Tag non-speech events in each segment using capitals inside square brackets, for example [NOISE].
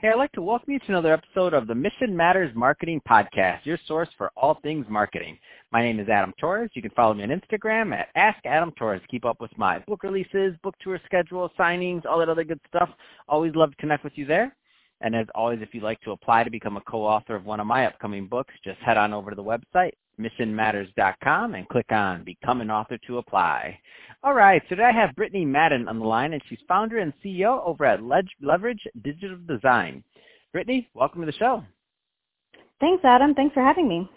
Hey, I'd like to welcome you to another episode of the Mission Matters Marketing Podcast, your source for all things marketing. My name is Adam Torres. You can follow me on Instagram at Ask Adam Torres. Keep up with my book releases, book tour schedule, signings, all that other good stuff. Always love to connect with you there. And as always, if you'd like to apply to become a co-author of one of my upcoming books, just head on over to the website, missionmatters.com, and click on Become an Author to apply. All right, so today I have Brittany Madden on the line, and she's founder and CEO over at Leverage Digital Design. Brittany, welcome to the show. Thanks, Adam. Thanks for having me.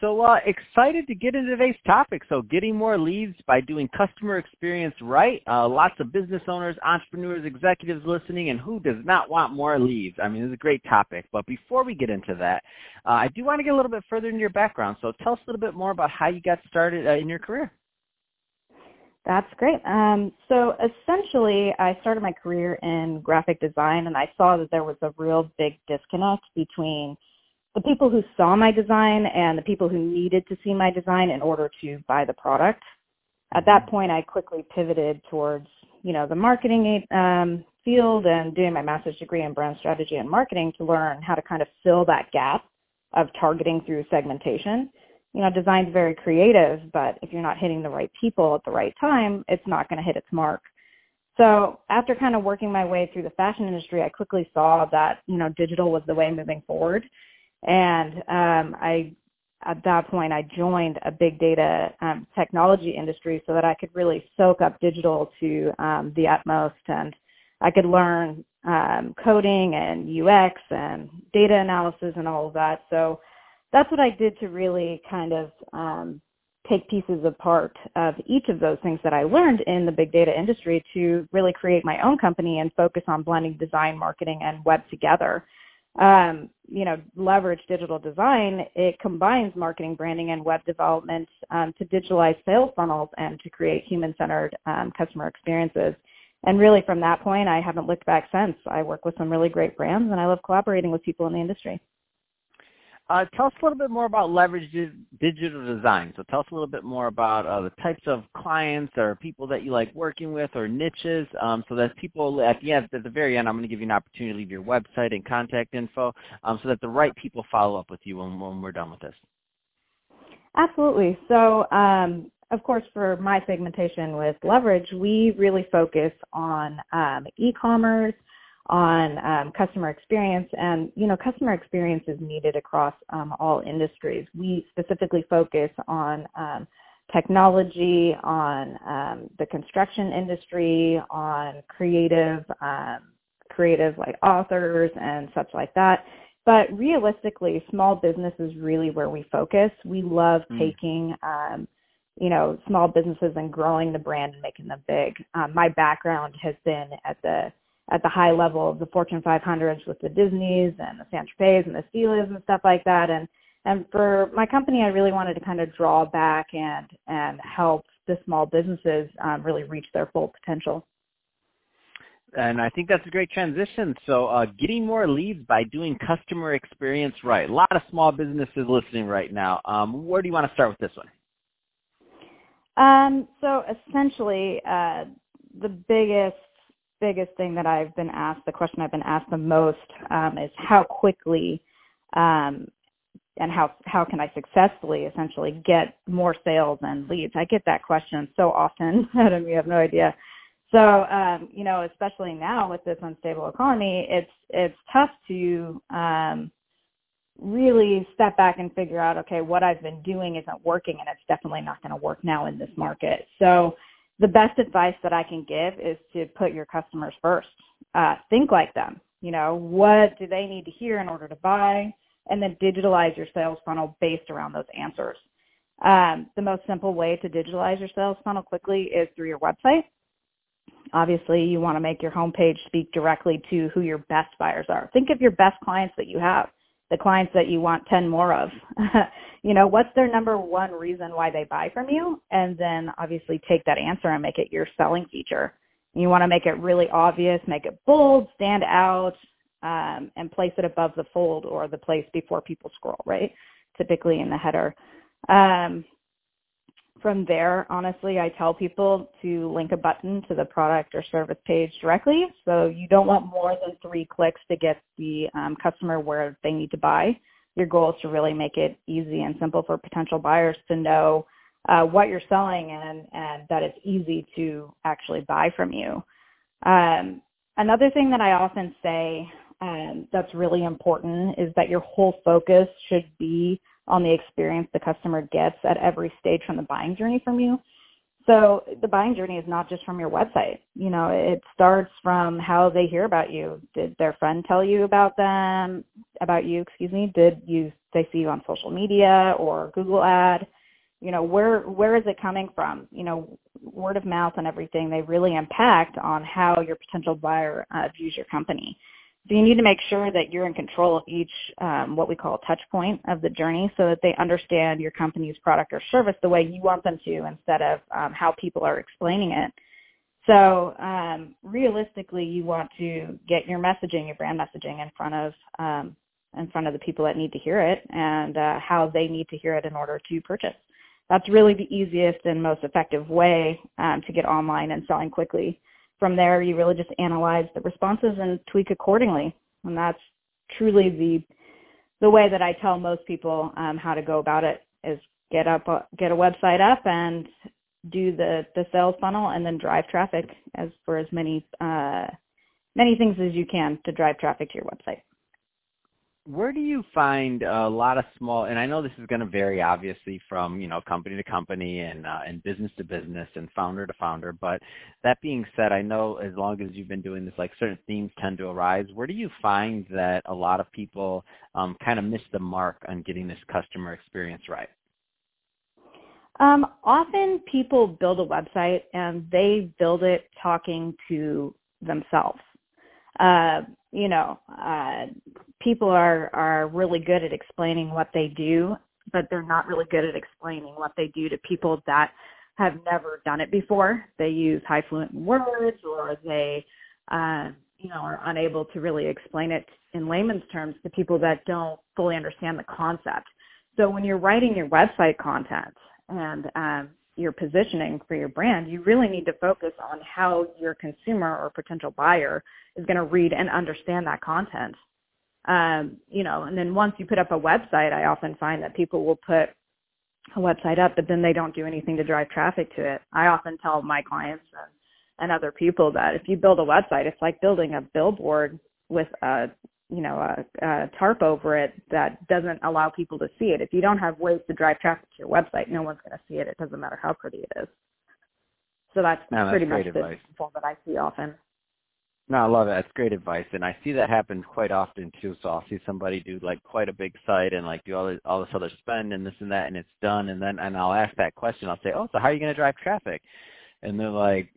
So uh, excited to get into today's topic. So getting more leads by doing customer experience right. Uh, lots of business owners, entrepreneurs, executives listening, and who does not want more leads? I mean, is a great topic. But before we get into that, uh, I do want to get a little bit further into your background. So tell us a little bit more about how you got started uh, in your career. That's great. Um, so essentially, I started my career in graphic design, and I saw that there was a real big disconnect between the people who saw my design and the people who needed to see my design in order to buy the product. At that mm-hmm. point, I quickly pivoted towards, you know, the marketing um, field and doing my master's degree in brand strategy and marketing to learn how to kind of fill that gap of targeting through segmentation. You know, design's very creative, but if you're not hitting the right people at the right time, it's not going to hit its mark. So after kind of working my way through the fashion industry, I quickly saw that, you know, digital was the way moving forward. And um, I, at that point, I joined a big data um, technology industry so that I could really soak up digital to um, the utmost, and I could learn um, coding and UX and data analysis and all of that. So that's what I did to really kind of um, take pieces apart of each of those things that I learned in the big data industry to really create my own company and focus on blending design, marketing, and web together um, you know, leverage digital design, it combines marketing, branding, and web development um, to digitalize sales funnels and to create human-centered um, customer experiences. And really from that point, I haven't looked back since. I work with some really great brands and I love collaborating with people in the industry. Uh, tell us a little bit more about leverage digital design. So tell us a little bit more about uh, the types of clients or people that you like working with or niches um, so that people at the end, at the very end, I'm going to give you an opportunity to leave your website and contact info um, so that the right people follow up with you when, when we're done with this. Absolutely. So um, of course, for my segmentation with Leverage, we really focus on um, e-commerce, on um, customer experience. And you know customer experience is needed across um, all industries. We specifically focus on um, technology on um, the construction industry on creative um, creative like authors and such like that. But realistically small business is really where we focus. We love mm. taking um, you know small businesses and growing the brand and making them big. My background has been at the at the high level of the Fortune 500s with the Disneys and the San Tropez and the Stilas and stuff like that. And and for my company, I really wanted to kind of draw back and and help the small businesses um, really reach their full potential. And I think that's a great transition. So uh, getting more leads by doing customer experience right. A lot of small businesses listening right now. Um, where do you want to start with this one? Um, so essentially, uh, the biggest biggest thing that I've been asked, the question I've been asked the most um, is how quickly um, and how how can I successfully essentially get more sales and leads? I get that question so often, [LAUGHS] Adam. You have no idea. So um, you know, especially now with this unstable economy, it's it's tough to um, really step back and figure out, okay, what I've been doing isn't working, and it's definitely not going to work now in this market. So the best advice that I can give is to put your customers first. Uh, think like them. You know, what do they need to hear in order to buy? And then digitalize your sales funnel based around those answers. Um, the most simple way to digitalize your sales funnel quickly is through your website. Obviously, you want to make your homepage speak directly to who your best buyers are. Think of your best clients that you have the clients that you want 10 more of. [LAUGHS] you know, what's their number one reason why they buy from you? And then obviously take that answer and make it your selling feature. You want to make it really obvious, make it bold, stand out, um, and place it above the fold or the place before people scroll, right? Typically in the header. Um, from there, honestly, I tell people to link a button to the product or service page directly. So you don't want more than three clicks to get the um, customer where they need to buy. Your goal is to really make it easy and simple for potential buyers to know uh, what you're selling and, and that it's easy to actually buy from you. Um, another thing that I often say um, that's really important is that your whole focus should be on the experience the customer gets at every stage from the buying journey from you. So the buying journey is not just from your website. You know, it starts from how they hear about you. Did their friend tell you about them, about you, excuse me? Did you they see you on social media or Google ad? You know, where where is it coming from? You know, word of mouth and everything, they really impact on how your potential buyer uh, views your company. So you need to make sure that you're in control of each um, what we call touch point of the journey so that they understand your company's product or service the way you want them to instead of um, how people are explaining it. So um, realistically, you want to get your messaging, your brand messaging in front of um, in front of the people that need to hear it and uh, how they need to hear it in order to purchase. That's really the easiest and most effective way um, to get online and selling quickly from there, you really just analyze the responses and tweak accordingly. And that's truly the the way that I tell most people um, how to go about it is get up get a website up and do the the sales funnel and then drive traffic as for as many uh, many things as you can to drive traffic to your website where do you find a lot of small and i know this is going to vary obviously from you know company to company and uh, and business to business and founder to founder but that being said i know as long as you've been doing this like certain themes tend to arise. Where do you find that a lot of people um, kind of miss the mark on getting this customer experience right? Um, often people build a website and they build it talking to themselves uh, you know, uh, people are are really good at explaining what they do, but they're not really good at explaining what they do to people that have never done it before. They use high fluent words, or they, uh, you know, are unable to really explain it in layman's terms to people that don't fully understand the concept. So when you're writing your website content and um, your positioning for your brand, you really need to focus on how your consumer or potential buyer is going to read and understand that content. Um, you know, and then once you put up a website, I often find that people will put a website up, but then they don't do anything to drive traffic to it. I often tell my clients and, and other people that if you build a website, it's like building a billboard with a you know a, a tarp over it that doesn't allow people to see it. If you don't have ways to drive traffic to your website, no one's going to see it. It doesn't matter how pretty it is. So that's, no, that's pretty much advice. the that I see often. No, I love it. That's great advice, and I see that happen quite often too. So I'll see somebody do like quite a big site and like do all this all this other spend and this and that, and it's done. And then and I'll ask that question. I'll say, "Oh, so how are you going to drive traffic?" And they're like,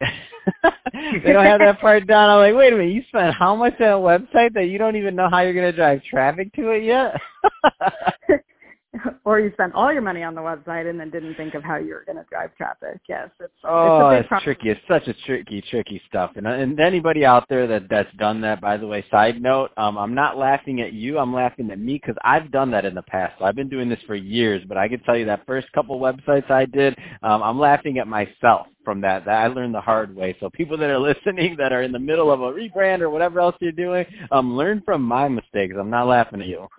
[LAUGHS] they don't have that part done. I'm like, wait a minute, you spent how much on a website that you don't even know how you're going to drive traffic to it yet? [LAUGHS] or you spent all your money on the website and then didn't think of how you were going to drive traffic. Yes, it's oh, it's it's tricky. It's such a tricky, tricky stuff. And and anybody out there that that's done that, by the way, side note, um, I'm not laughing at you. I'm laughing at me because I've done that in the past. So I've been doing this for years, but I can tell you that first couple websites I did, um, I'm laughing at myself from that. That I learned the hard way. So people that are [LAUGHS] listening that are in the middle of a rebrand or whatever else you're doing, um, learn from my mistakes. I'm not laughing at you. [LAUGHS]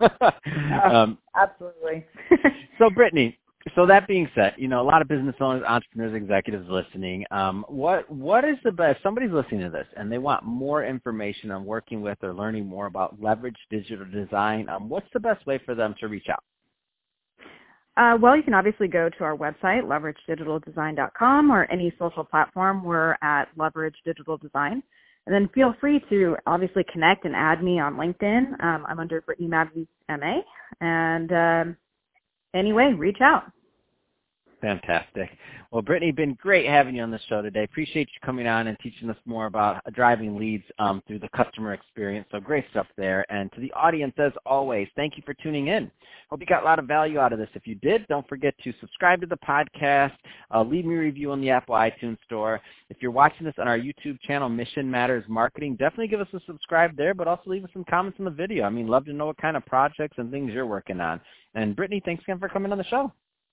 um, Absolutely. [LAUGHS] so Brittany, so that being said, you know, a lot of business owners, entrepreneurs, executives listening. Um, what what is the best? Somebody's listening to this and they want more information on working with or learning more about leverage digital design. Um, what's the best way for them to reach out? Uh, well, you can obviously go to our website, leveragedigitaldesign.com, or any social platform. We're at Leverage Digital Design. And then feel free to obviously connect and add me on LinkedIn. Um, I'm under Brittany Matthews MA. And um, anyway, reach out. Fantastic. Well, Brittany, been great having you on the show today. Appreciate you coming on and teaching us more about driving leads um, through the customer experience. So great stuff there. And to the audience, as always, thank you for tuning in. Hope you got a lot of value out of this. If you did, don't forget to subscribe to the podcast, uh, leave me a review on the Apple iTunes Store. If you're watching this on our YouTube channel, Mission Matters Marketing, definitely give us a subscribe there, but also leave us some comments in the video. I mean, love to know what kind of projects and things you're working on. And Brittany, thanks again for coming on the show.